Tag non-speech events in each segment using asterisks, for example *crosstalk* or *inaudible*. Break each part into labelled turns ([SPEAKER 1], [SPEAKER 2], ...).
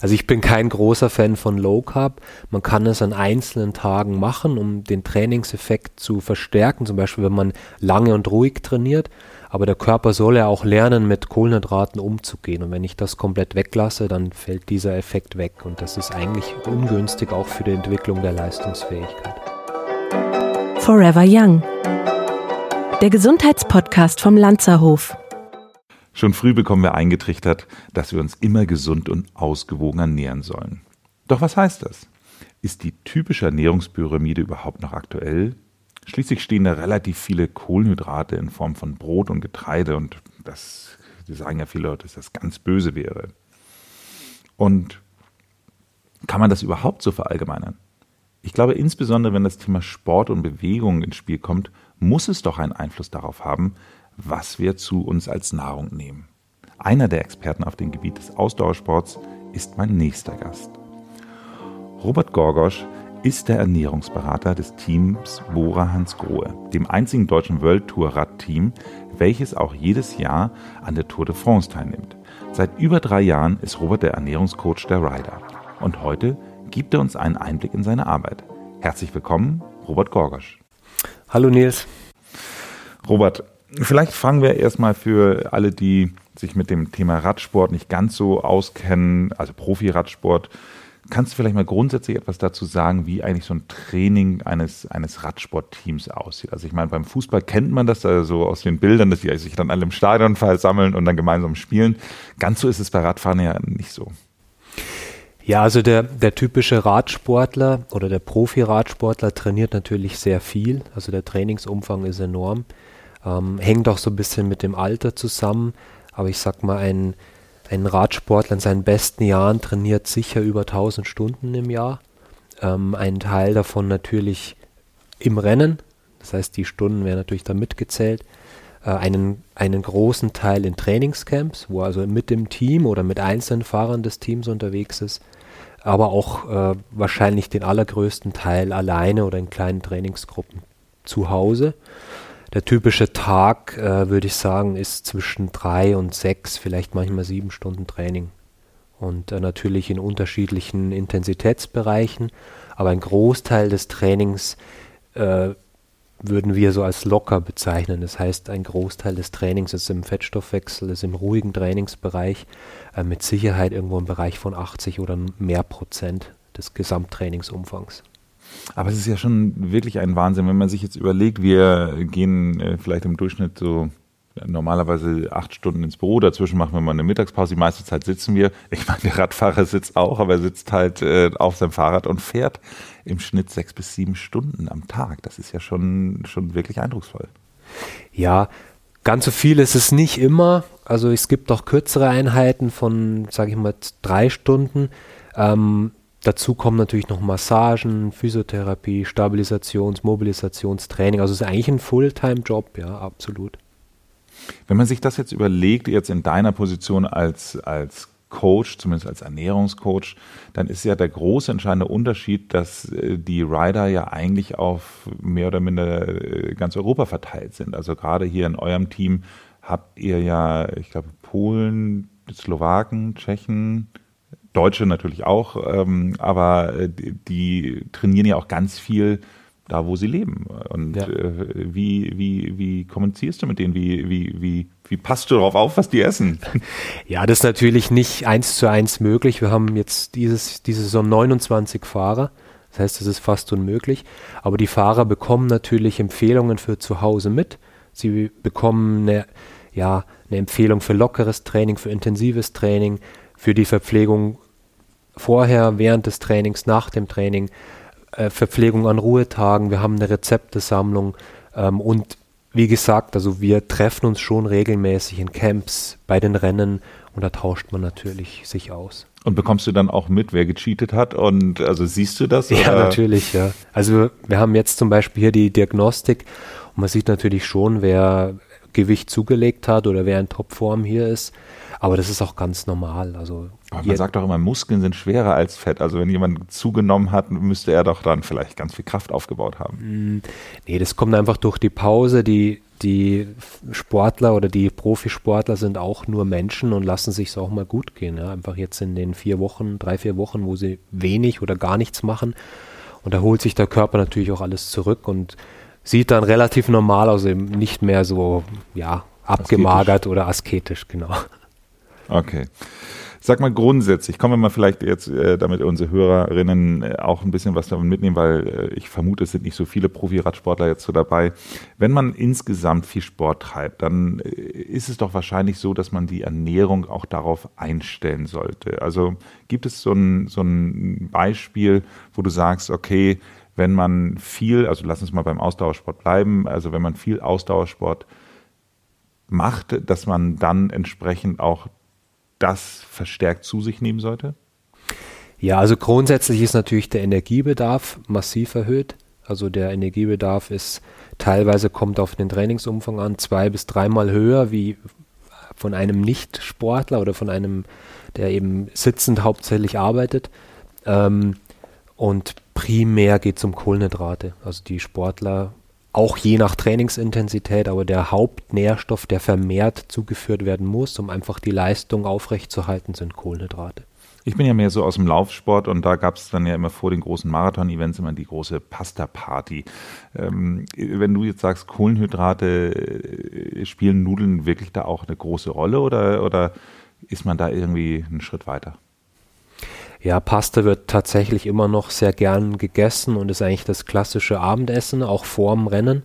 [SPEAKER 1] Also ich bin kein großer Fan von Low Carb. Man kann es an einzelnen Tagen machen, um den Trainingseffekt zu verstärken. Zum Beispiel, wenn man lange und ruhig trainiert. Aber der Körper soll ja auch lernen, mit Kohlenhydraten umzugehen. Und wenn ich das komplett weglasse, dann fällt dieser Effekt weg. Und das ist eigentlich ungünstig auch für die Entwicklung der Leistungsfähigkeit.
[SPEAKER 2] Forever Young. Der Gesundheitspodcast vom Lanzerhof.
[SPEAKER 3] Schon früh bekommen wir eingetrichtert, dass wir uns immer gesund und ausgewogen ernähren sollen. Doch was heißt das? Ist die typische Ernährungspyramide überhaupt noch aktuell? Schließlich stehen da relativ viele Kohlenhydrate in Form von Brot und Getreide und das, sagen ja viele Leute, dass das ganz böse wäre. Und kann man das überhaupt so verallgemeinern? Ich glaube, insbesondere wenn das Thema Sport und Bewegung ins Spiel kommt, muss es doch einen Einfluss darauf haben, was wir zu uns als Nahrung nehmen. Einer der Experten auf dem Gebiet des Ausdauersports ist mein nächster Gast. Robert Gorgosch ist der Ernährungsberater des Teams Bora Hans Grohe, dem einzigen deutschen World Tour Radteam, welches auch jedes Jahr an der Tour de France teilnimmt. Seit über drei Jahren ist Robert der Ernährungscoach der Rider. Und heute gibt er uns einen Einblick in seine Arbeit. Herzlich willkommen, Robert Gorgosch.
[SPEAKER 1] Hallo Nils.
[SPEAKER 3] Robert, Vielleicht fangen wir erstmal für alle, die sich mit dem Thema Radsport nicht ganz so auskennen, also Profi-Radsport. Kannst du vielleicht mal grundsätzlich etwas dazu sagen, wie eigentlich so ein Training eines, eines Radsportteams aussieht? Also ich meine, beim Fußball kennt man das also aus den Bildern, dass die sich dann alle im Stadion versammeln und dann gemeinsam spielen. Ganz so ist es bei Radfahren ja nicht so.
[SPEAKER 1] Ja, also der, der typische Radsportler oder der Profi-Radsportler trainiert natürlich sehr viel. Also der Trainingsumfang ist enorm. Ähm, hängt auch so ein bisschen mit dem Alter zusammen. Aber ich sag mal, ein, ein Radsportler in seinen besten Jahren trainiert sicher über 1000 Stunden im Jahr. Ähm, ein Teil davon natürlich im Rennen. Das heißt, die Stunden werden natürlich da mitgezählt. Äh, einen, einen großen Teil in Trainingscamps, wo er also mit dem Team oder mit einzelnen Fahrern des Teams unterwegs ist. Aber auch äh, wahrscheinlich den allergrößten Teil alleine oder in kleinen Trainingsgruppen zu Hause der typische Tag, äh, würde ich sagen, ist zwischen drei und sechs, vielleicht manchmal sieben Stunden Training. Und äh, natürlich in unterschiedlichen Intensitätsbereichen. Aber ein Großteil des Trainings äh, würden wir so als locker bezeichnen. Das heißt, ein Großteil des Trainings ist im Fettstoffwechsel, ist im ruhigen Trainingsbereich, äh, mit Sicherheit irgendwo im Bereich von 80 oder mehr Prozent des Gesamttrainingsumfangs.
[SPEAKER 3] Aber es ist ja schon wirklich ein Wahnsinn, wenn man sich jetzt überlegt, wir gehen äh, vielleicht im Durchschnitt so normalerweise acht Stunden ins Büro, dazwischen machen wir mal eine Mittagspause, die meiste Zeit sitzen wir. Ich meine, der Radfahrer sitzt auch, aber er sitzt halt äh, auf seinem Fahrrad und fährt im Schnitt sechs bis sieben Stunden am Tag. Das ist ja schon, schon wirklich eindrucksvoll.
[SPEAKER 1] Ja, ganz so viel ist es nicht immer. Also es gibt auch kürzere Einheiten von, sage ich mal, drei Stunden. Ähm, Dazu kommen natürlich noch Massagen, Physiotherapie, Stabilisations-, Mobilisationstraining. Also es ist eigentlich ein Fulltime-Job, ja, absolut.
[SPEAKER 3] Wenn man sich das jetzt überlegt, jetzt in deiner Position als, als Coach, zumindest als Ernährungscoach, dann ist ja der große entscheidende Unterschied, dass äh, die Rider ja eigentlich auf mehr oder minder äh, ganz Europa verteilt sind. Also gerade hier in eurem Team habt ihr ja, ich glaube, Polen, Slowaken, Tschechen, Deutsche natürlich auch, ähm, aber äh, die, die, trainieren ja auch ganz viel da, wo sie leben. Und ja. äh, wie, wie, wie kommunizierst du mit denen? Wie, wie, wie, wie passt du darauf auf, was die essen? *laughs*
[SPEAKER 1] Ja, das ist natürlich nicht eins zu eins möglich. Wir haben jetzt dieses, diese Saison 29 Fahrer. Das heißt, das ist fast unmöglich. Aber die Fahrer bekommen natürlich Empfehlungen für zu Hause mit. Sie bekommen eine, ja, eine Empfehlung für lockeres Training, für intensives Training, für die Verpflegung vorher, während des Trainings, nach dem Training, äh, Verpflegung an Ruhetagen, wir haben eine Rezeptesammlung ähm, und wie gesagt, also wir treffen uns schon regelmäßig in Camps bei den Rennen und da tauscht man natürlich sich aus.
[SPEAKER 3] Und bekommst du dann auch mit, wer gecheatet hat? Und also siehst du das?
[SPEAKER 1] Ja, oder? natürlich, ja. Also wir haben jetzt zum Beispiel hier die Diagnostik und man sieht natürlich schon, wer Gewicht zugelegt hat oder wer in Topform hier ist. Aber das ist auch ganz normal. Also
[SPEAKER 3] aber man sagt doch immer, Muskeln sind schwerer als Fett. Also wenn jemand zugenommen hat, müsste er doch dann vielleicht ganz viel Kraft aufgebaut haben.
[SPEAKER 1] Mm, nee, das kommt einfach durch die Pause. Die, die Sportler oder die Profisportler sind auch nur Menschen und lassen sich auch mal gut gehen. Ja? Einfach jetzt in den vier Wochen, drei, vier Wochen, wo sie wenig oder gar nichts machen. Und da holt sich der Körper natürlich auch alles zurück und sieht dann relativ normal aus, eben nicht mehr so, ja, abgemagert asketisch. oder asketisch, genau.
[SPEAKER 3] Okay. Sag mal grundsätzlich, kommen wir mal vielleicht jetzt, äh, damit unsere Hörerinnen äh, auch ein bisschen was davon mitnehmen, weil äh, ich vermute, es sind nicht so viele Profi-Radsportler jetzt so dabei. Wenn man insgesamt viel Sport treibt, dann äh, ist es doch wahrscheinlich so, dass man die Ernährung auch darauf einstellen sollte. Also gibt es so ein, so ein Beispiel, wo du sagst, okay, wenn man viel, also lass uns mal beim Ausdauersport bleiben, also wenn man viel Ausdauersport macht, dass man dann entsprechend auch das verstärkt zu sich nehmen sollte?
[SPEAKER 1] Ja, also grundsätzlich ist natürlich der Energiebedarf massiv erhöht. Also der Energiebedarf ist teilweise kommt auf den Trainingsumfang an, zwei bis dreimal höher wie von einem Nicht-Sportler oder von einem, der eben sitzend hauptsächlich arbeitet. Ähm, und primär geht es um Kohlenhydrate. Also die Sportler auch je nach Trainingsintensität, aber der Hauptnährstoff, der vermehrt zugeführt werden muss, um einfach die Leistung aufrechtzuerhalten, sind Kohlenhydrate.
[SPEAKER 3] Ich bin ja mehr so aus dem Laufsport und da gab es dann ja immer vor den großen Marathon-Events immer die große Pasta-Party. Ähm, wenn du jetzt sagst, Kohlenhydrate, äh, spielen Nudeln wirklich da auch eine große Rolle oder, oder ist man da irgendwie einen Schritt weiter?
[SPEAKER 1] Ja, Pasta wird tatsächlich immer noch sehr gern gegessen und ist eigentlich das klassische Abendessen, auch vorm Rennen,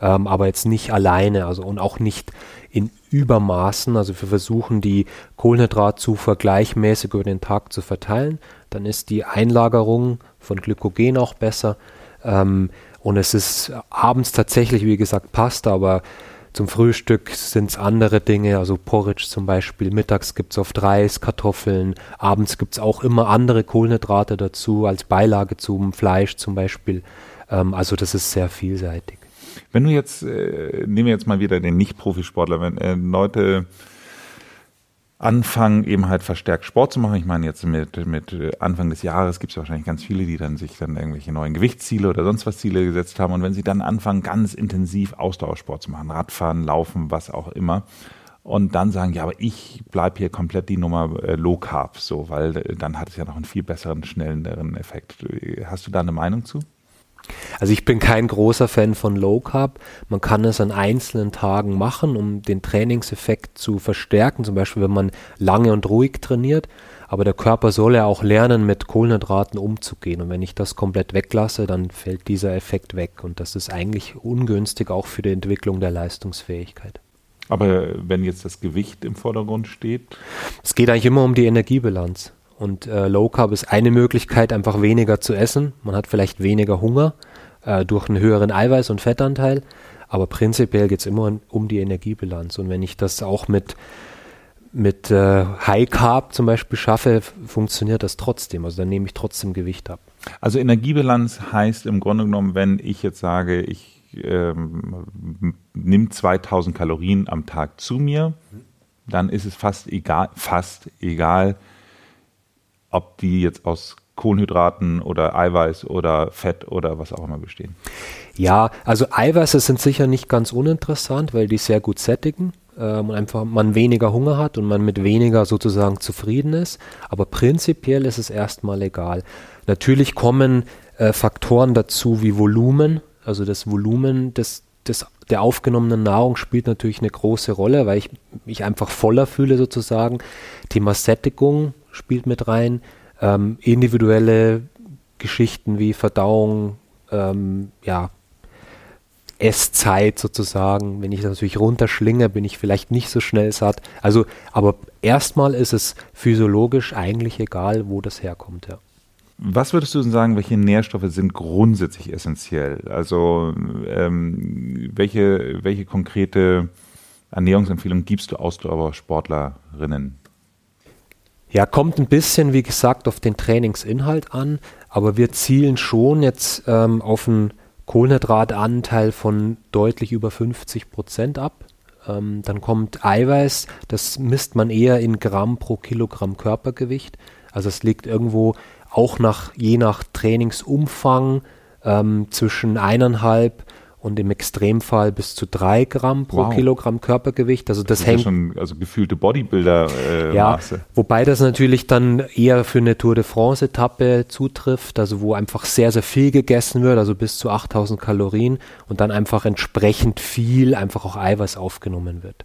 [SPEAKER 1] ähm, aber jetzt nicht alleine, also und auch nicht in Übermaßen. Also wir versuchen die Kohlenhydratzufuhr gleichmäßig über den Tag zu verteilen. Dann ist die Einlagerung von Glykogen auch besser. Ähm, und es ist abends tatsächlich, wie gesagt, Pasta, aber zum Frühstück sind es andere Dinge, also Porridge zum Beispiel. Mittags gibt es oft Reis, Kartoffeln. Abends gibt es auch immer andere Kohlenhydrate dazu, als Beilage zum Fleisch zum Beispiel. Ähm, also das ist sehr vielseitig.
[SPEAKER 3] Wenn du jetzt, äh, nehmen wir jetzt mal wieder den Nicht-Profisportler, wenn äh, Leute anfangen, eben halt verstärkt Sport zu machen. Ich meine, jetzt mit, mit Anfang des Jahres gibt es wahrscheinlich ganz viele, die dann sich dann irgendwelche neuen Gewichtsziele oder sonst was Ziele gesetzt haben. Und wenn sie dann anfangen, ganz intensiv Ausdauersport zu machen, Radfahren, Laufen, was auch immer, und dann sagen, ja, aber ich bleibe hier komplett die Nummer äh, Low Carb, so, weil äh, dann hat es ja noch einen viel besseren, schnelleren Effekt. Hast du da eine Meinung zu?
[SPEAKER 1] Also ich bin kein großer Fan von Low Carb. Man kann es an einzelnen Tagen machen, um den Trainingseffekt zu verstärken. Zum Beispiel, wenn man lange und ruhig trainiert. Aber der Körper soll ja auch lernen, mit Kohlenhydraten umzugehen. Und wenn ich das komplett weglasse, dann fällt dieser Effekt weg. Und das ist eigentlich ungünstig auch für die Entwicklung der Leistungsfähigkeit.
[SPEAKER 3] Aber wenn jetzt das Gewicht im Vordergrund steht?
[SPEAKER 1] Es geht eigentlich immer um die Energiebilanz. Und äh, Low Carb ist eine Möglichkeit, einfach weniger zu essen. Man hat vielleicht weniger Hunger äh, durch einen höheren Eiweiß- und Fettanteil. Aber prinzipiell geht es immer um die Energiebilanz. Und wenn ich das auch mit, mit äh, High Carb zum Beispiel schaffe, funktioniert das trotzdem. Also dann nehme ich trotzdem Gewicht ab.
[SPEAKER 3] Also Energiebilanz heißt im Grunde genommen, wenn ich jetzt sage, ich ähm, nehme 2000 Kalorien am Tag zu mir, dann ist es fast egal, fast egal, ob die jetzt aus Kohlenhydraten oder Eiweiß oder Fett oder was auch immer bestehen.
[SPEAKER 1] Ja, also Eiweiße sind sicher nicht ganz uninteressant, weil die sehr gut sättigen ähm, und einfach man weniger Hunger hat und man mit weniger sozusagen zufrieden ist. Aber prinzipiell ist es erstmal egal. Natürlich kommen äh, Faktoren dazu wie Volumen, also das Volumen des, des, der aufgenommenen Nahrung spielt natürlich eine große Rolle, weil ich mich einfach voller fühle sozusagen. Thema Sättigung spielt mit rein. Ähm, individuelle Geschichten wie Verdauung, ähm, ja, Esszeit sozusagen. Wenn ich das natürlich runterschlinge, bin ich vielleicht nicht so schnell satt. Also, aber erstmal ist es physiologisch eigentlich egal, wo das herkommt, ja.
[SPEAKER 3] Was würdest du sagen, welche Nährstoffe sind grundsätzlich essentiell? Also ähm, welche, welche konkrete Ernährungsempfehlung gibst du Ausdauersportlerinnen?
[SPEAKER 1] Ja, kommt ein bisschen, wie gesagt, auf den Trainingsinhalt an, aber wir zielen schon jetzt ähm, auf einen Kohlenhydratanteil von deutlich über 50 Prozent ab. Ähm, dann kommt Eiweiß, das misst man eher in Gramm pro Kilogramm Körpergewicht. Also es liegt irgendwo auch nach, je nach Trainingsumfang ähm, zwischen eineinhalb und im Extremfall bis zu drei Gramm pro
[SPEAKER 3] Wow.
[SPEAKER 1] Kilogramm Körpergewicht. Also das,
[SPEAKER 3] Das ist ja
[SPEAKER 1] hängt
[SPEAKER 3] schon also gefühlte Bodybuilder-Maße.
[SPEAKER 1] ja, wobei das natürlich dann eher für eine Tour de France-Etappe zutrifft, also wo einfach sehr, sehr viel gegessen wird, also bis zu 8000 Kalorien und dann einfach entsprechend viel einfach auch Eiweiß aufgenommen wird.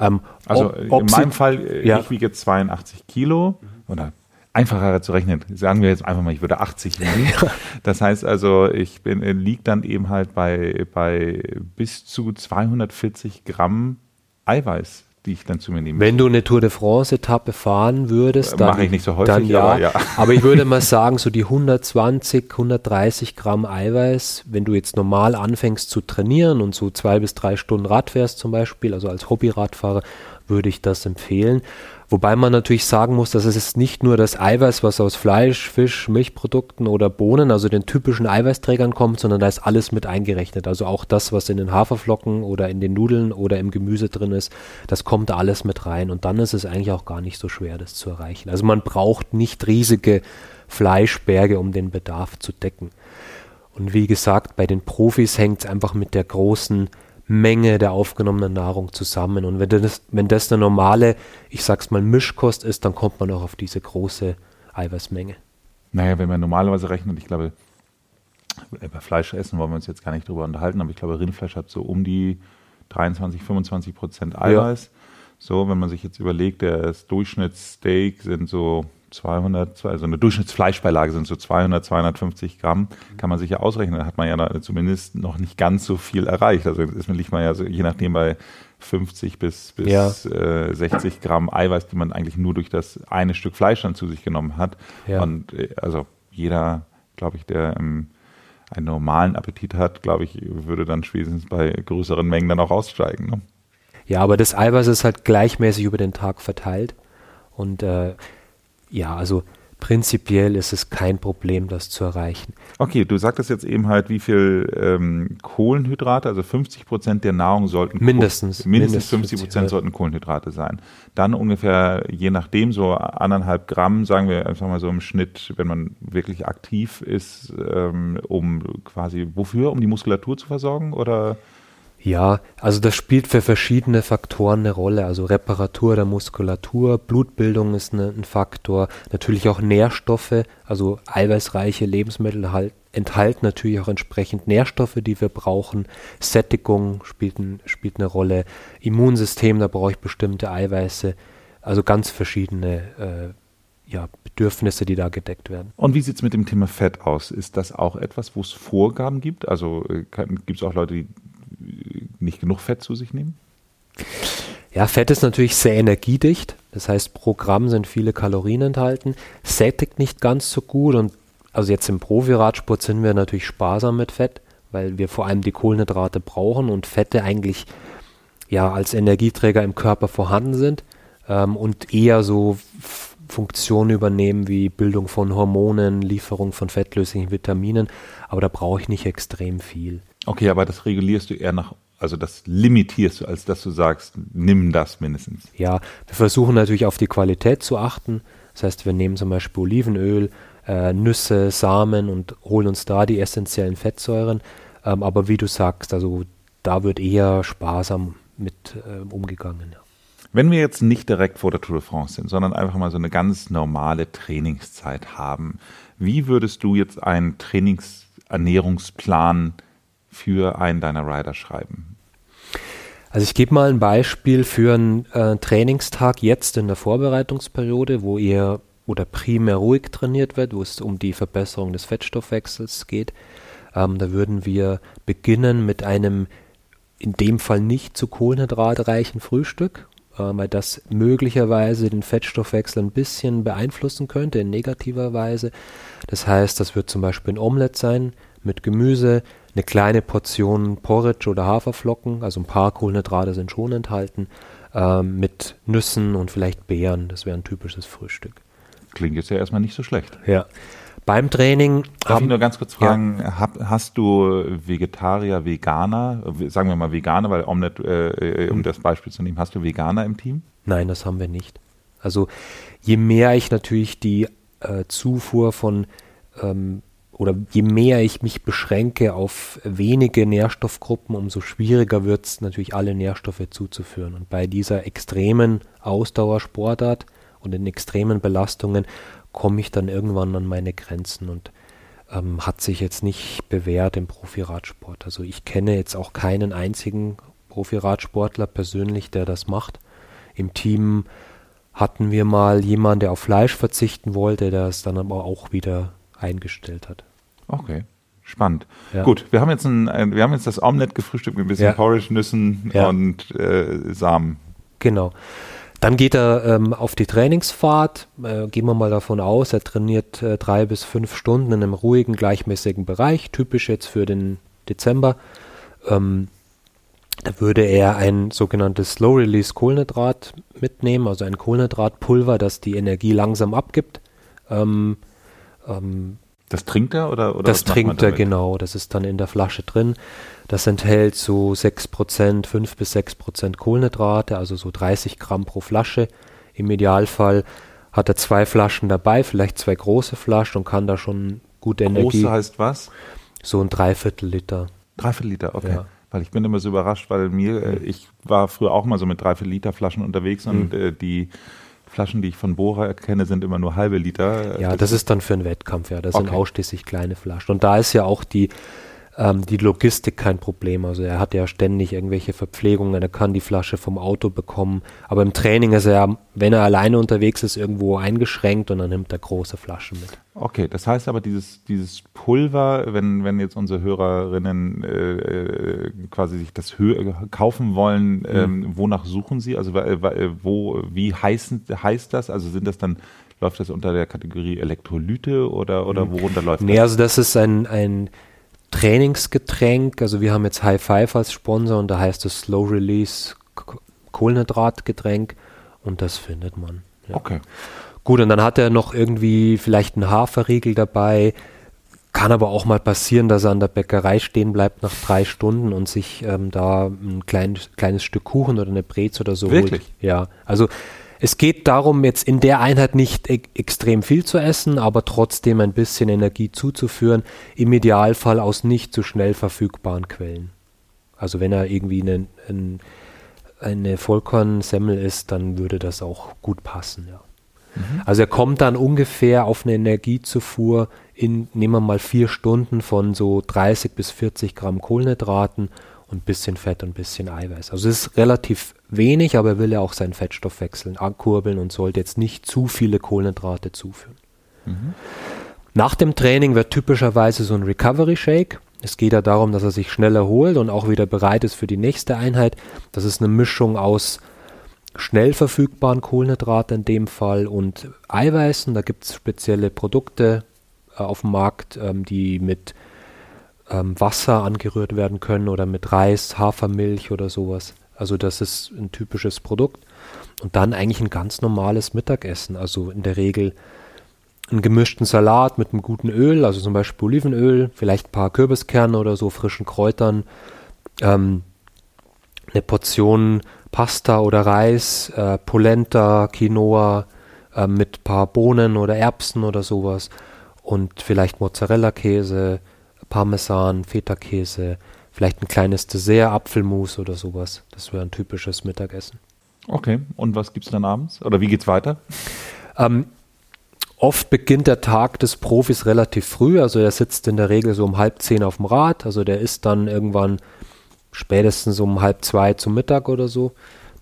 [SPEAKER 1] Ähm,
[SPEAKER 3] Also
[SPEAKER 1] ob-
[SPEAKER 3] äh,
[SPEAKER 1] ob
[SPEAKER 3] in meinem Fall, äh,
[SPEAKER 1] Ja.
[SPEAKER 3] ich wiege 82 Kilo oder einfacher zu rechnen, sagen wir jetzt einfach mal, ich würde 80 wiegen. *laughs* Das heißt also, ich bin, äh, liege dann eben halt bei, bei bis zu 240 Gramm Eiweiß, die ich dann zu mir nehme.
[SPEAKER 1] Wenn du eine Tour de France-Etappe fahren würdest,
[SPEAKER 3] Äh,
[SPEAKER 1] dann,
[SPEAKER 3] mache ich nicht so häufig,
[SPEAKER 1] dann ja.
[SPEAKER 3] aber ja. *laughs*
[SPEAKER 1] Aber ich würde mal sagen, so die 120, 130 Gramm Eiweiß, wenn du jetzt normal anfängst zu trainieren und so zwei bis drei Stunden Rad fährst zum Beispiel, also als Hobbyradfahrer, würde ich das empfehlen. Wobei man natürlich sagen muss, dass es ist nicht nur das Eiweiß, was aus Fleisch, Fisch, Milchprodukten oder Bohnen, also den typischen Eiweißträgern kommt, sondern da ist alles mit eingerechnet. Also auch das, was in den Haferflocken oder in den Nudeln oder im Gemüse drin ist, das kommt alles mit rein. Und dann ist es eigentlich auch gar nicht so schwer, das zu erreichen. Also man braucht nicht riesige Fleischberge, um den Bedarf zu decken. Und wie gesagt, bei den Profis hängt es einfach mit der großen Menge der aufgenommenen Nahrung zusammen. Und wenn das, wenn das eine normale, ich sag's mal, Mischkost ist, dann kommt man auch auf diese große Eiweißmenge.
[SPEAKER 3] Naja, wenn man normalerweise rechnet, ich glaube, über Fleisch essen wollen wir uns jetzt gar nicht drüber unterhalten, aber ich glaube, Rindfleisch hat so um die 23, 25 Prozent Eiweiß. So, wenn man sich jetzt überlegt, das Durchschnittssteak sind so 200, also eine Durchschnittsfleischbeilage sind so 200, 250 Gramm, kann man sich ja ausrechnen, da hat man ja zumindest noch nicht ganz so viel erreicht. Also ist, liegt man ja so, je nachdem bei 50 bis, bis
[SPEAKER 1] Ja.
[SPEAKER 3] äh, 60 Gramm Eiweiß, die man eigentlich nur durch das eine Stück Fleisch dann zu sich genommen hat.
[SPEAKER 1] Ja.
[SPEAKER 3] Und äh, also jeder, glaube ich, der ähm, einen normalen Appetit hat, glaube ich, würde dann spätestens bei größeren Mengen dann auch aussteigen. Ne?
[SPEAKER 1] Ja, aber das Eiweiß ist halt gleichmäßig über den Tag verteilt. Und äh, ja, also prinzipiell ist es kein Problem, das zu erreichen.
[SPEAKER 3] Okay, du sagtest jetzt eben halt, wie viel ähm, Kohlenhydrate, also 50 Prozent der Nahrung sollten
[SPEAKER 1] Mindestens.
[SPEAKER 3] Koh- mindestens
[SPEAKER 1] Mindestens
[SPEAKER 3] 50 Prozent sollten Kohlenhydrate sein. Dann ungefähr, je nachdem, so anderthalb Gramm, sagen wir einfach mal so im Schnitt, wenn man wirklich aktiv ist, ähm, um quasi, wofür? Um die Muskulatur zu versorgen oder?
[SPEAKER 1] Ja, also das spielt für verschiedene Faktoren eine Rolle. Also Reparatur der Muskulatur, Blutbildung ist eine, ein Faktor, natürlich auch Nährstoffe, also eiweißreiche Lebensmittel halt, enthalten natürlich auch entsprechend Nährstoffe, die wir brauchen. Sättigung spielt, spielt eine Rolle. Immunsystem, da brauche ich bestimmte Eiweiße. Also ganz verschiedene äh, ja, Bedürfnisse, die da gedeckt werden.
[SPEAKER 3] Und wie sieht es mit dem Thema Fett aus? Ist das auch etwas, wo es Vorgaben gibt? Also gibt es auch Leute, die äh, nicht genug Fett zu sich nehmen?
[SPEAKER 1] Ja, Fett ist natürlich sehr energiedicht. Das heißt, pro Gramm sind viele Kalorien enthalten. Sättigt nicht ganz so gut. Und also jetzt im Profi-Radsport sind wir natürlich sparsam mit Fett, weil wir vor allem die Kohlenhydrate brauchen und Fette eigentlich ja als Energieträger im Körper vorhanden sind ähm, und eher so Funktionen übernehmen wie Bildung von Hormonen, Lieferung von fettlöslichen Vitaminen. Aber da brauche ich nicht extrem viel.
[SPEAKER 3] Okay, aber das regulierst du eher nach, also das limitierst du, als dass du sagst, nimm das mindestens.
[SPEAKER 1] Ja, wir versuchen natürlich auf die Qualität zu achten. Das heißt, wir nehmen zum Beispiel Olivenöl, äh, Nüsse, Samen und holen uns da die essentiellen Fettsäuren. Ähm, aber wie du sagst, also da wird eher sparsam mit äh, umgegangen. Ja.
[SPEAKER 3] Wenn wir jetzt nicht direkt vor der Tour de France sind, sondern einfach mal so eine ganz normale Trainingszeit haben, wie würdest du jetzt einen Trainingsernährungsplan für einen deiner Rider schreiben?
[SPEAKER 1] Also ich gebe mal ein Beispiel für einen äh, Trainingstag jetzt in der Vorbereitungsperiode, wo ihr oder primär ruhig trainiert wird, wo es um die Verbesserung des Fettstoffwechsels geht. Ähm, da würden wir beginnen mit einem in dem Fall nicht zu kohlenhydratreichen Frühstück, äh, weil das möglicherweise den Fettstoffwechsel ein bisschen beeinflussen könnte in negativer Weise. Das heißt, das wird zum Beispiel ein Omelett sein mit Gemüse, eine kleine Portion Porridge oder Haferflocken, also ein paar Kohlenhydrate sind schon enthalten, ähm, mit Nüssen und vielleicht Beeren. Das wäre ein typisches Frühstück.
[SPEAKER 3] Klingt jetzt ja erstmal nicht so schlecht.
[SPEAKER 1] Ja. Beim Training
[SPEAKER 3] Darf ich nur ganz kurz fragen, ja. hab, hast du Vegetarier, Veganer, sagen wir mal Veganer, weil Omelette, äh, um das Beispiel zu nehmen, hast du Veganer im Team?
[SPEAKER 1] Nein, das haben wir nicht. Also je mehr ich natürlich die äh, Zufuhr von ähm, oder je mehr ich mich beschränke auf wenige Nährstoffgruppen, umso schwieriger wird es natürlich alle Nährstoffe zuzuführen. Und bei dieser extremen Ausdauersportart und in extremen Belastungen komme ich dann irgendwann an meine Grenzen und ähm, hat sich jetzt nicht bewährt im Profiradsport. Also ich kenne jetzt auch keinen einzigen Profiradsportler persönlich, der das macht. Im Team hatten wir mal jemanden, der auf Fleisch verzichten wollte, der es dann aber auch wieder eingestellt hat.
[SPEAKER 3] Okay. Spannend. Ja. Gut, wir haben jetzt ein, ein, wir haben jetzt das Omelette gefrühstückt mit ein bisschen ja. Porridge, Nüssen ja. und äh, Samen.
[SPEAKER 1] Genau. Dann geht er ähm, auf die Trainingsfahrt. Äh, gehen wir mal davon aus, er trainiert äh, drei bis fünf Stunden in einem ruhigen, gleichmäßigen Bereich. Typisch jetzt für den Dezember. Ähm, da würde er ein sogenanntes Slow-Release Kohlenhydrat mitnehmen, also ein Kohlenhydratpulver, das die Energie langsam abgibt. Ähm,
[SPEAKER 3] ähm, das trinkt er oder? oder
[SPEAKER 1] das trinkt er, genau. Das ist dann in der Flasche drin. Das enthält so 6%, 5 bis 6% Kohlenhydrate, also so 30 Gramm pro Flasche. Im Idealfall hat er zwei Flaschen dabei, vielleicht zwei große Flaschen und kann da schon gute Große Energie.
[SPEAKER 3] Große heißt was?
[SPEAKER 1] So ein Dreiviertel Liter.
[SPEAKER 3] Dreiviertel Liter, okay. Ja. Weil ich bin immer so überrascht, weil mir, äh, ich war früher auch mal so mit Dreiviertel Liter Flaschen unterwegs und mhm. äh, die Flaschen, die ich von Bora kenne, sind immer nur halbe Liter.
[SPEAKER 1] Ja, das ist dann für einen Wettkampf, ja. Das okay. sind ausschließlich kleine Flaschen. Und da ist ja auch die, ähm, die Logistik kein Problem. Also er hat ja ständig irgendwelche Verpflegungen, er kann die Flasche vom Auto bekommen. Aber im Training ist er, wenn er alleine unterwegs ist, irgendwo eingeschränkt und dann nimmt er große Flaschen mit.
[SPEAKER 3] Okay, das heißt aber dieses, dieses Pulver, wenn, wenn jetzt unsere Hörerinnen äh, äh quasi sich das kaufen wollen, mhm. ähm, wonach suchen sie? Also äh, wo, wie heißen, heißt das? Also sind das dann läuft das unter der Kategorie Elektrolyte oder, oder mhm. worunter läuft
[SPEAKER 1] nee, das? Nee, also das ist ein, ein Trainingsgetränk. Also wir haben jetzt High Five als Sponsor und da heißt es Slow Release Kohlenhydratgetränk und das findet man.
[SPEAKER 3] Ja. Okay.
[SPEAKER 1] Gut, und dann hat er noch irgendwie vielleicht einen Haferriegel dabei. Kann aber auch mal passieren, dass er an der Bäckerei stehen bleibt nach drei Stunden und sich ähm, da ein klein, kleines Stück Kuchen oder eine Brez oder so
[SPEAKER 3] Wirklich? holt.
[SPEAKER 1] Ja, also es geht darum, jetzt in der Einheit nicht e extrem viel zu essen, aber trotzdem ein bisschen Energie zuzuführen, im Idealfall aus nicht zu schnell verfügbaren Quellen. Also wenn er irgendwie eine, eine, eine Vollkornsemmel isst, dann würde das auch gut passen, ja. Mhm. Also er kommt dann ungefähr auf eine Energiezufuhr in, nehmen wir mal vier Stunden von so 30 bis 40 Gramm Kohlenhydraten und ein bisschen Fett und ein bisschen Eiweiß. Also es ist relativ wenig, aber er will ja auch seinen Fettstoffwechsel ankurbeln und sollte jetzt nicht zu viele Kohlenhydrate zuführen. Mhm. Nach dem Training wird typischerweise so ein Recovery Shake. Es geht ja darum, dass er sich schnell erholt und auch wieder bereit ist für die nächste Einheit. Das ist eine Mischung aus schnell verfügbaren Kohlenhydraten in dem Fall und Eiweißen. Da gibt es spezielle Produkte äh, auf dem Markt, ähm, die mit ähm, Wasser angerührt werden können oder mit Reis, Hafermilch oder sowas. Also das ist ein typisches Produkt. Und dann eigentlich ein ganz normales Mittagessen. Also in der Regel einen gemischten Salat mit einem guten Öl, also zum Beispiel Olivenöl, vielleicht ein paar Kürbiskerne oder so, frischen Kräutern, ähm, eine Portion Pasta oder Reis, äh, Polenta, Quinoa äh, mit ein paar Bohnen oder Erbsen oder sowas und vielleicht Mozzarella-Käse, Parmesan, Feta-Käse, vielleicht ein kleines Dessert, Apfelmus oder sowas. Das wäre ein typisches Mittagessen.
[SPEAKER 3] Okay, und was gibt es dann abends? Oder wie geht es weiter?
[SPEAKER 1] Ähm, oft beginnt der Tag des Profis relativ früh, also er sitzt in der Regel so um halb zehn auf dem Rad, also der ist dann irgendwann spätestens um halb zwei zum Mittag oder so.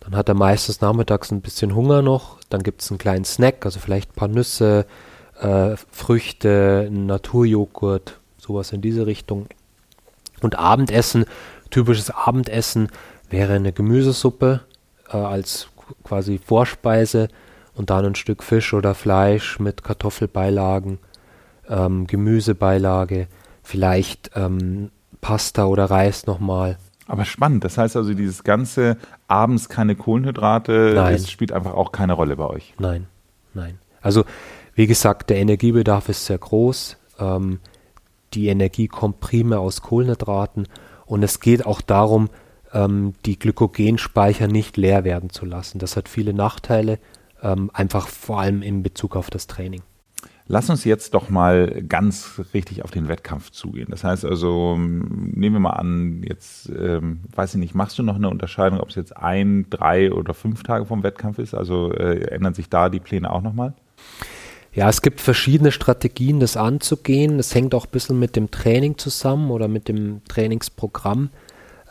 [SPEAKER 1] Dann hat er meistens nachmittags ein bisschen Hunger noch, dann gibt es einen kleinen Snack, also vielleicht ein paar Nüsse, äh, Früchte, einen Naturjoghurt, sowas in diese Richtung. Und Abendessen, typisches Abendessen wäre eine Gemüsesuppe äh, als quasi Vorspeise und dann ein Stück Fisch oder Fleisch mit Kartoffelbeilagen, ähm, Gemüsebeilage, vielleicht ähm, Pasta oder Reis nochmal.
[SPEAKER 3] Aber spannend, das heißt also, dieses ganze abends keine Kohlenhydrate, nein. das spielt einfach auch keine Rolle bei euch.
[SPEAKER 1] Nein, nein. Also, wie gesagt, der Energiebedarf ist sehr groß. Ähm, die Energie kommt primär aus Kohlenhydraten und es geht auch darum, ähm, die Glykogenspeicher nicht leer werden zu lassen. Das hat viele Nachteile, ähm, einfach vor allem in Bezug auf das Training.
[SPEAKER 3] Lass uns jetzt doch mal ganz richtig auf den Wettkampf zugehen. Das heißt also, nehmen wir mal an, jetzt, ähm, weiß ich nicht, machst du noch eine Unterscheidung, ob es jetzt ein, drei oder fünf Tage vom Wettkampf ist? Also äh, ändern sich da die Pläne auch nochmal?
[SPEAKER 1] Ja, es gibt verschiedene Strategien, das anzugehen. Das hängt auch ein bisschen mit dem Training zusammen oder mit dem Trainingsprogramm.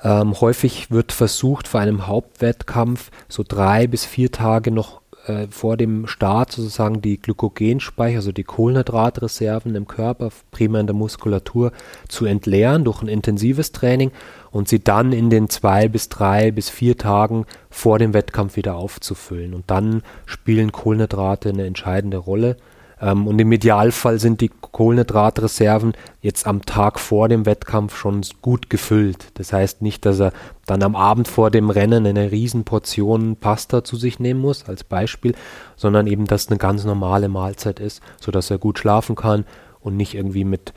[SPEAKER 1] Ähm, häufig wird versucht, vor einem Hauptwettkampf so drei bis vier Tage noch äh, vor dem Start sozusagen die Glykogenspeicher, also die Kohlenhydratreserven im Körper, primär in der Muskulatur, zu entleeren durch ein intensives Training und sie dann in den zwei bis drei bis vier Tagen vor dem Wettkampf wieder aufzufüllen. Und dann spielen Kohlenhydrate eine entscheidende Rolle. Ähm, und im Idealfall sind die Kohlenhydratreserven jetzt am Tag vor dem Wettkampf schon gut gefüllt. Das heißt nicht, dass er dann am Abend vor dem Rennen eine Riesenportion Pasta zu sich nehmen muss, als Beispiel, sondern eben, dass eine ganz normale Mahlzeit ist, sodass er gut schlafen kann und nicht irgendwie mit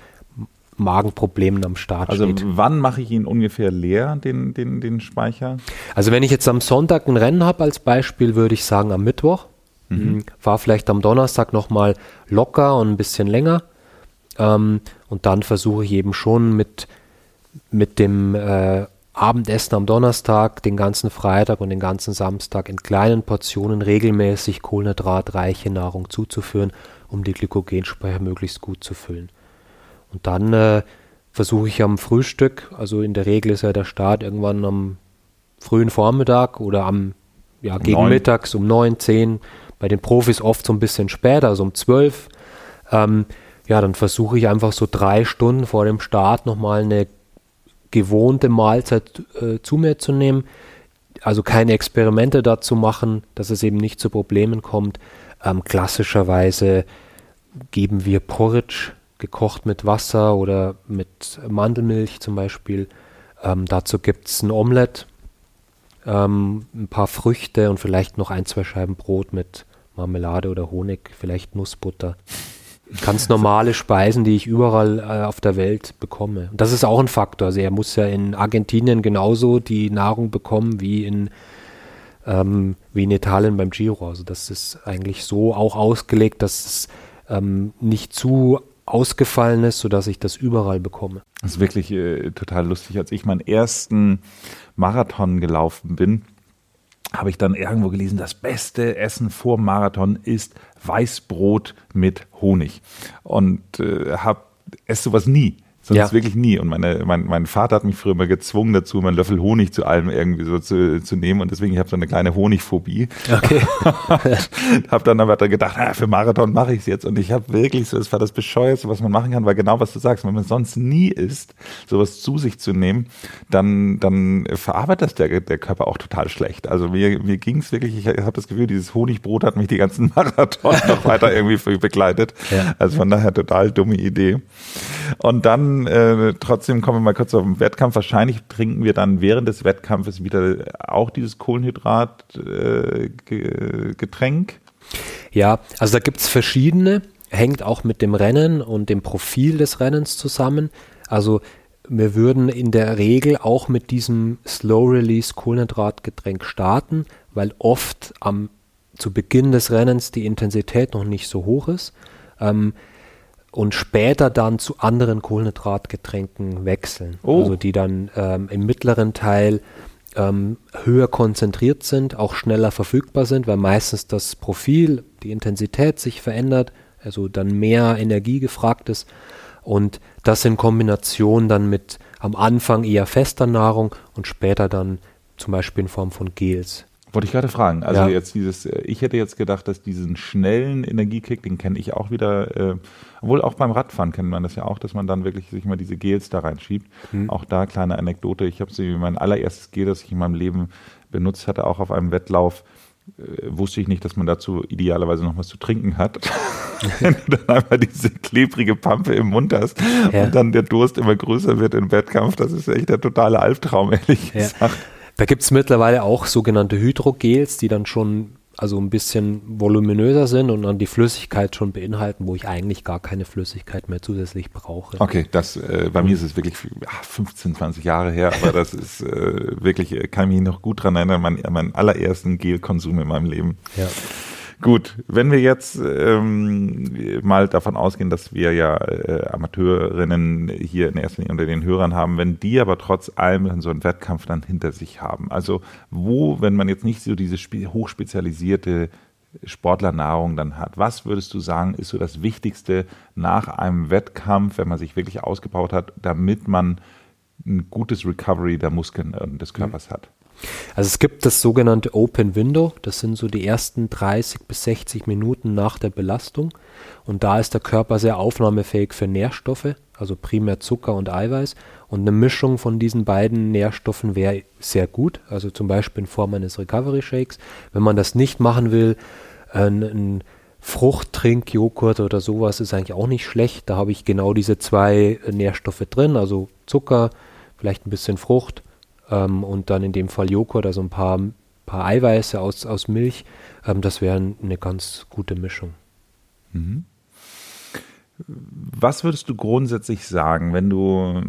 [SPEAKER 1] Magenproblemen am Start
[SPEAKER 3] also
[SPEAKER 1] steht.
[SPEAKER 3] Also wann mache ich ihn ungefähr leer, den, den, den Speicher?
[SPEAKER 1] Also wenn ich jetzt am Sonntag ein Rennen habe als Beispiel, würde ich sagen am Mittwoch. Mhm. War vielleicht am Donnerstag nochmal locker und ein bisschen länger. Ähm, und dann versuche ich eben schon mit, mit dem äh, Abendessen am Donnerstag, den ganzen Freitag und den ganzen Samstag in kleinen Portionen regelmäßig kohlenhydratreiche Nahrung zuzuführen, um die Glykogenspeicher möglichst gut zu füllen. Und dann äh, versuche ich am Frühstück, also in der Regel ist ja der Start irgendwann am frühen Vormittag oder am ja, gegen neun. mittags um neun, zehn, bei den Profis oft so ein bisschen später, also um zwölf. Ähm, ja, dann versuche ich einfach so drei Stunden vor dem Start nochmal eine gewohnte Mahlzeit äh, zu mir zu nehmen. Also keine Experimente dazu machen, dass es eben nicht zu Problemen kommt. Ähm, klassischerweise geben wir Porridge, gekocht mit Wasser oder mit Mandelmilch zum Beispiel. Ähm, dazu gibt es ein Omelett ähm, ein paar Früchte und vielleicht noch ein, zwei Scheiben Brot mit Marmelade oder Honig, vielleicht Nussbutter. Ganz *laughs* normale Speisen, die ich überall äh, auf der Welt bekomme. Und das ist auch ein Faktor. Also er muss ja in Argentinien genauso die Nahrung bekommen wie in, ähm, wie in Italien beim Giro. Also das ist eigentlich so auch ausgelegt, dass es ähm, nicht zu ausgefallen ist, sodass ich das überall bekomme.
[SPEAKER 3] Das ist wirklich äh, total lustig. Als ich meinen ersten Marathon gelaufen bin, habe ich dann irgendwo gelesen, das beste Essen vor Marathon ist Weißbrot mit Honig. Und äh, habe esse sowas nie. Sonst ja. wirklich nie. Und meine, mein, mein Vater hat mich früher immer gezwungen dazu, einen Löffel Honig zu allem irgendwie so zu, zu nehmen. Und deswegen, ich habe so eine kleine Honigphobie. Okay. *laughs* habe dann aber gedacht, ah, für Marathon mache ich es jetzt. Und ich habe wirklich so, das war das Bescheuerste, was man machen kann, weil genau was du sagst, wenn man sonst nie isst, sowas zu sich zu nehmen, dann, dann verarbeitet das der, der Körper auch total schlecht. Also mir, mir ging es wirklich, ich habe das Gefühl, dieses Honigbrot hat mich die ganzen *laughs* Marathon noch weiter irgendwie begleitet. Ja. Also von daher total dumme Idee. Und dann äh, trotzdem kommen wir mal kurz auf den Wettkampf. Wahrscheinlich trinken wir dann während des Wettkampfes wieder auch dieses Kohlenhydratgetränk. Äh,
[SPEAKER 1] ja, also da gibt es verschiedene, hängt auch mit dem Rennen und dem Profil des Rennens zusammen. Also wir würden in der Regel auch mit diesem Slow-Release Kohlenhydratgetränk starten, weil oft am zu Beginn des Rennens die Intensität noch nicht so hoch ist. Ähm, und später dann zu anderen Kohlenhydratgetränken wechseln. Oh. Also die dann ähm, im mittleren Teil ähm, höher konzentriert sind, auch schneller verfügbar sind, weil meistens das Profil, die Intensität sich verändert, also dann mehr Energie gefragt ist. Und das in Kombination dann mit am Anfang eher fester Nahrung und später dann zum Beispiel in Form von Gels.
[SPEAKER 3] Wollte ich gerade fragen. Also ja. jetzt dieses, äh, ich hätte jetzt gedacht, dass diesen schnellen Energiekick, den kenne ich auch wieder, äh, obwohl auch beim Radfahren kennt man das ja auch, dass man dann wirklich sich mal diese Gels da reinschiebt. Mhm. Auch da kleine Anekdote. Ich habe sie, mein allererstes Gel, das ich in meinem Leben benutzt hatte, auch auf einem Wettlauf, äh, wusste ich nicht, dass man dazu idealerweise noch was zu trinken hat. *laughs* Wenn du dann einmal diese klebrige Pampe im Mund hast ja. und dann der Durst immer größer wird im Wettkampf, das ist echt der totale Albtraum, ehrlich ja. gesagt.
[SPEAKER 1] Da gibt es mittlerweile auch sogenannte Hydrogels, die dann schon also ein bisschen voluminöser sind und dann die Flüssigkeit schon beinhalten, wo ich eigentlich gar keine Flüssigkeit mehr zusätzlich brauche.
[SPEAKER 3] Okay, das äh, bei mir ist es wirklich ach, 15, 20 Jahre her, aber das *laughs* ist äh, wirklich, äh, kann ich mich noch gut dran erinnern, mein, mein allerersten Gelkonsum in meinem Leben. Ja. Gut, wenn wir jetzt ähm, mal davon ausgehen, dass wir ja äh, Amateurinnen hier in erster Linie unter den Hörern haben, wenn die aber trotz allem so einen Wettkampf dann hinter sich haben. Also wo, wenn man jetzt nicht so diese hochspezialisierte Sportlernahrung dann hat. Was würdest du sagen, ist so das Wichtigste nach einem Wettkampf, wenn man sich wirklich ausgebaut hat, damit man ein gutes Recovery der Muskeln und des Körpers mhm. hat?
[SPEAKER 1] Also es gibt das sogenannte Open Window, das sind so die ersten 30 bis 60 Minuten nach der Belastung und da ist der Körper sehr aufnahmefähig für Nährstoffe, also primär Zucker und Eiweiß und eine Mischung von diesen beiden Nährstoffen wäre sehr gut, also zum Beispiel in Form eines Recovery Shakes. Wenn man das nicht machen will, ein, ein Fruchttrinkjoghurt oder sowas ist eigentlich auch nicht schlecht. Da habe ich genau diese zwei Nährstoffe drin, also Zucker, vielleicht ein bisschen Frucht ähm, und dann in dem Fall Joghurt, also ein paar, paar Eiweiße aus, aus Milch. Ähm, das wäre eine ganz gute Mischung. Mhm.
[SPEAKER 3] Was würdest du grundsätzlich sagen, wenn du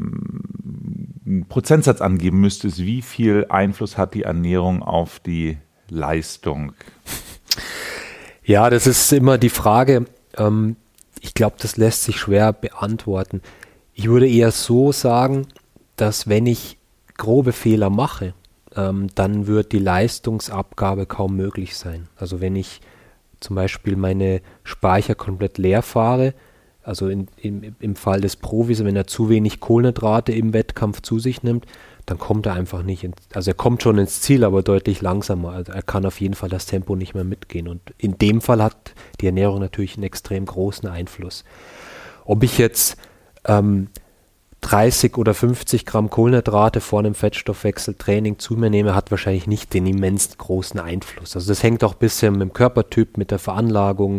[SPEAKER 3] einen Prozentsatz angeben müsstest, wie viel Einfluss hat die Ernährung auf die Leistung? *laughs*
[SPEAKER 1] Ja, das ist immer die Frage. Ähm, ich glaube, das lässt sich schwer beantworten. Ich würde eher so sagen, dass wenn ich grobe Fehler mache, ähm, dann wird die Leistungsabgabe kaum möglich sein. Also wenn ich zum Beispiel meine Speicher komplett leer fahre, also in, in, im Fall des Profis, wenn er zu wenig Kohlenhydrate im Wettkampf zu sich nimmt, dann kommt er einfach nicht ins, also er kommt schon ins Ziel, aber deutlich langsamer. Also er kann auf jeden Fall das Tempo nicht mehr mitgehen. Und in dem Fall hat die Ernährung natürlich einen extrem großen Einfluss. Ob ich jetzt ähm, 30 oder 50 Gramm Kohlenhydrate vor einem Fettstoffwechseltraining zu mir nehme, hat wahrscheinlich nicht den immens großen Einfluss. Also das hängt auch ein bisschen mit dem Körpertyp, mit der Veranlagung,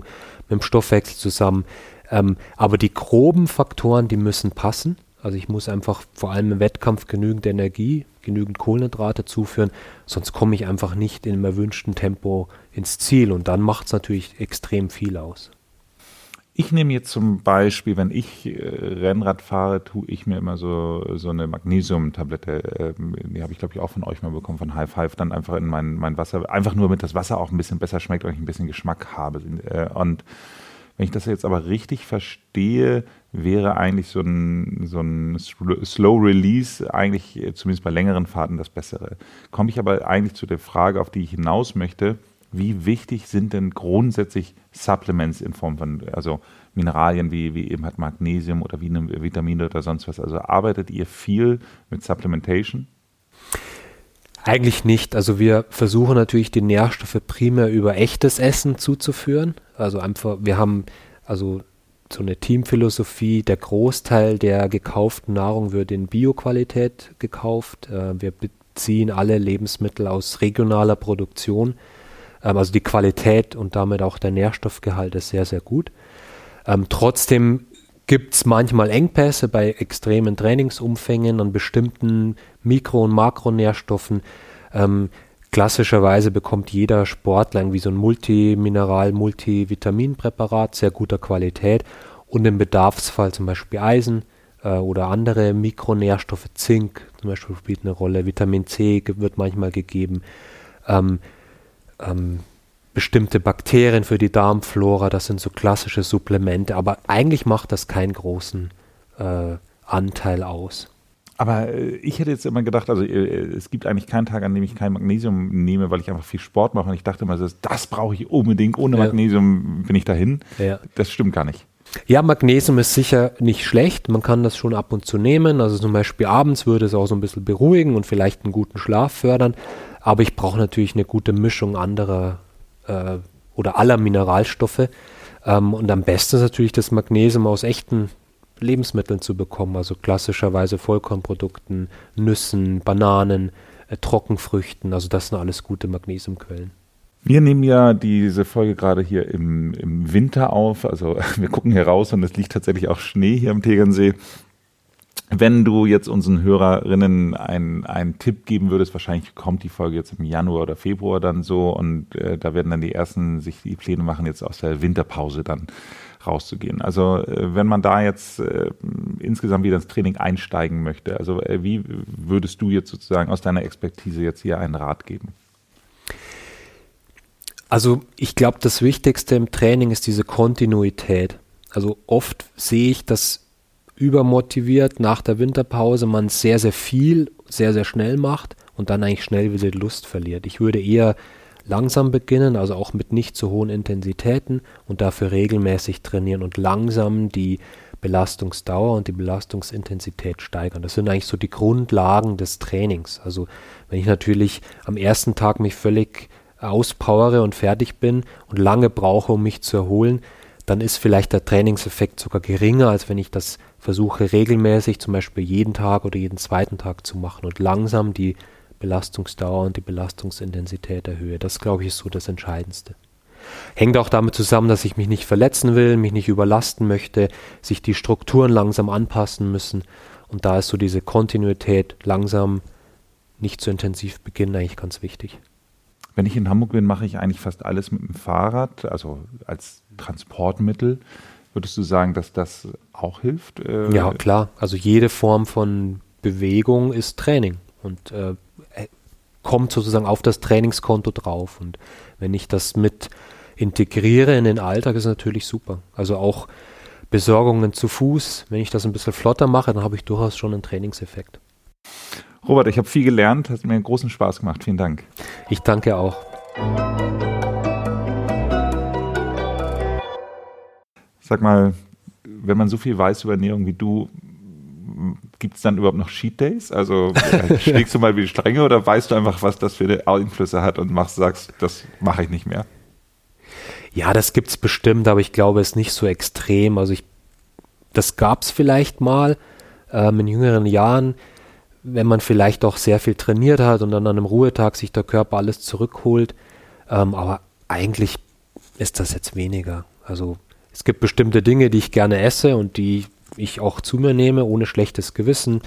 [SPEAKER 1] mit dem Stoffwechsel zusammen. Ähm, aber die groben Faktoren, die müssen passen. Also ich muss einfach vor allem im Wettkampf genügend Energie, genügend Kohlenhydrate zuführen, sonst komme ich einfach nicht in dem erwünschten Tempo ins Ziel und dann macht es natürlich extrem viel aus.
[SPEAKER 3] Ich nehme jetzt zum Beispiel, wenn ich äh, Rennrad fahre, tue ich mir immer so, so eine Magnesium-Tablette. Ähm, die habe ich, glaube ich, auch von euch mal bekommen, von High Five, dann einfach in mein, mein Wasser. Einfach nur, damit das Wasser auch ein bisschen besser schmeckt und ich ein bisschen Geschmack habe. Äh, und wenn ich das jetzt aber richtig verstehe, wäre eigentlich so ein, so ein Slow Release eigentlich äh, zumindest bei längeren Fahrten das Bessere. Komme ich aber eigentlich zu der Frage, auf die ich hinaus möchte, wie wichtig sind denn grundsätzlich Supplements in Form von, also Mineralien wie, wie eben halt Magnesium oder wie Vitamine oder sonst was? Also arbeitet ihr viel mit Supplementation?
[SPEAKER 1] Eigentlich nicht. Also wir versuchen natürlich die Nährstoffe primär über echtes Essen zuzuführen. Also einfach, wir haben also so eine Teamphilosophie, der Großteil der gekauften Nahrung wird in Bioqualität gekauft. Äh, wir beziehen alle Lebensmittel aus regionaler Produktion. Ähm, also die Qualität und damit auch der Nährstoffgehalt ist sehr, sehr gut. Ähm, trotzdem gibt es manchmal Engpässe bei extremen Trainingsumfängen an bestimmten Mikro- und Makronährstoffen. Ähm, klassischerweise bekommt jeder Sportler irgendwie so ein Multimineral-, Multivitaminpräparat sehr guter Qualität und im Bedarfsfall zum Beispiel Eisen äh, oder andere Mikronährstoffe, Zink zum Beispiel spielt eine Rolle, Vitamin C wird manchmal gegeben. Ähm, ähm, bestimmte Bakterien für die Darmflora, das sind so klassische Supplemente, aber eigentlich macht das keinen großen äh, Anteil aus.
[SPEAKER 3] Aber äh, ich hätte jetzt immer gedacht, also äh, es gibt eigentlich keinen Tag, an dem ich kein Magnesium nehme, weil ich einfach viel Sport mache. Und ich dachte immer, das, das brauche ich unbedingt. Ohne ja. Magnesium bin ich dahin. Ja. Das stimmt gar nicht.
[SPEAKER 1] Ja, Magnesium ist sicher nicht schlecht. Man kann das schon ab und zu nehmen. Also zum Beispiel abends würde es auch so ein bisschen beruhigen und vielleicht einen guten Schlaf fördern. Aber ich brauche natürlich eine gute Mischung anderer äh, oder aller Mineralstoffe. Ähm, und am besten ist natürlich das Magnesium aus echten Lebensmitteln zu bekommen, also klassischerweise Vollkornprodukten, Nüssen, Bananen, äh, Trockenfrüchten. Also das sind alles gute Magnesiumquellen.
[SPEAKER 3] Wir nehmen ja diese Folge gerade hier im, im Winter auf. Also *laughs* wir gucken hier raus und es liegt tatsächlich auch Schnee hier am Tegernsee. Wenn du jetzt unseren Hörerinnen einen Tipp geben würdest, wahrscheinlich kommt die Folge jetzt im Januar oder Februar dann so und äh, da werden dann die ersten sich die Pläne machen, jetzt aus der Winterpause dann rauszugehen. Also äh, wenn man da jetzt äh, insgesamt wieder ins Training einsteigen möchte, also äh, wie würdest du jetzt sozusagen aus deiner Expertise jetzt hier einen Rat geben?
[SPEAKER 1] Also ich glaube, das Wichtigste im Training ist diese Kontinuität. Also oft sehe ich, dass übermotiviert nach der Winterpause man sehr, sehr viel, sehr, sehr schnell macht und dann eigentlich schnell wieder die Lust verliert. Ich würde eher langsam beginnen, also auch mit nicht zu hohen Intensitäten und dafür regelmäßig trainieren und langsam die Belastungsdauer und die Belastungsintensität steigern. Das sind eigentlich so die Grundlagen des Trainings. Also wenn ich natürlich am ersten Tag mich völlig auspowere und fertig bin und lange brauche, um mich zu erholen, dann ist vielleicht der Trainingseffekt sogar geringer, als wenn ich das versuche regelmäßig, zum Beispiel jeden Tag oder jeden zweiten Tag zu machen und langsam die Belastungsdauer und die Belastungsintensität erhöhe. Das, glaube ich, ist so das Entscheidendste. Hängt auch damit zusammen, dass ich mich nicht verletzen will, mich nicht überlasten möchte, sich die Strukturen langsam anpassen müssen. Und da ist so diese Kontinuität langsam, nicht zu intensiv beginnen, eigentlich ganz wichtig.
[SPEAKER 3] Wenn ich in Hamburg bin, mache ich eigentlich fast alles mit dem Fahrrad, also als Transportmittel. Würdest du sagen, dass das auch hilft?
[SPEAKER 1] Äh ja, klar. Also jede Form von Bewegung ist Training und äh, kommt sozusagen auf das Trainingskonto drauf. Und wenn ich das mit integriere in den Alltag, ist natürlich super. Also auch Besorgungen zu Fuß, wenn ich das ein bisschen flotter mache, dann habe ich durchaus schon einen Trainingseffekt.
[SPEAKER 3] Robert, ich habe viel gelernt, hat mir einen großen Spaß gemacht. Vielen Dank.
[SPEAKER 1] Ich danke auch.
[SPEAKER 3] Sag mal, wenn man so viel weiß über Ernährung wie du, gibt es dann überhaupt noch Cheat Days? Also äh, *laughs* schlägst du mal wie die Strenge oder weißt du einfach, was das für Einflüsse hat und machst, sagst, das mache ich nicht mehr?
[SPEAKER 1] Ja, das gibt es bestimmt, aber ich glaube, es ist nicht so extrem. Also ich, das gab es vielleicht mal ähm, in jüngeren Jahren, wenn man vielleicht auch sehr viel trainiert hat und dann an einem Ruhetag sich der Körper alles zurückholt. Ähm, aber eigentlich ist das jetzt weniger. Also es gibt bestimmte Dinge, die ich gerne esse und die ich auch zu mir nehme, ohne schlechtes Gewissen.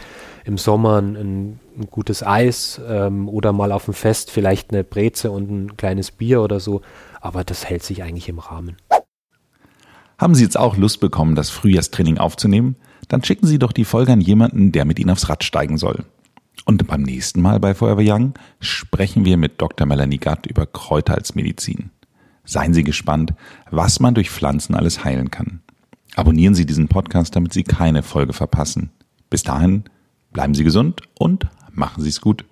[SPEAKER 1] Im Sommer ein, ein gutes Eis ähm, oder mal auf dem Fest vielleicht eine Breze und ein kleines Bier oder so. Aber das hält sich eigentlich im Rahmen.
[SPEAKER 3] Haben Sie jetzt auch Lust bekommen, das Frühjahrstraining aufzunehmen? Dann schicken Sie doch die Folge an jemanden, der mit Ihnen aufs Rad steigen soll. Und beim nächsten Mal bei Forever Young sprechen wir mit Dr. Melanie Gatt über Kräuter als Medizin. Seien Sie gespannt, was man durch Pflanzen alles heilen kann. Abonnieren Sie diesen Podcast, damit Sie keine Folge verpassen. Bis dahin, bleiben Sie gesund und machen Sie es gut.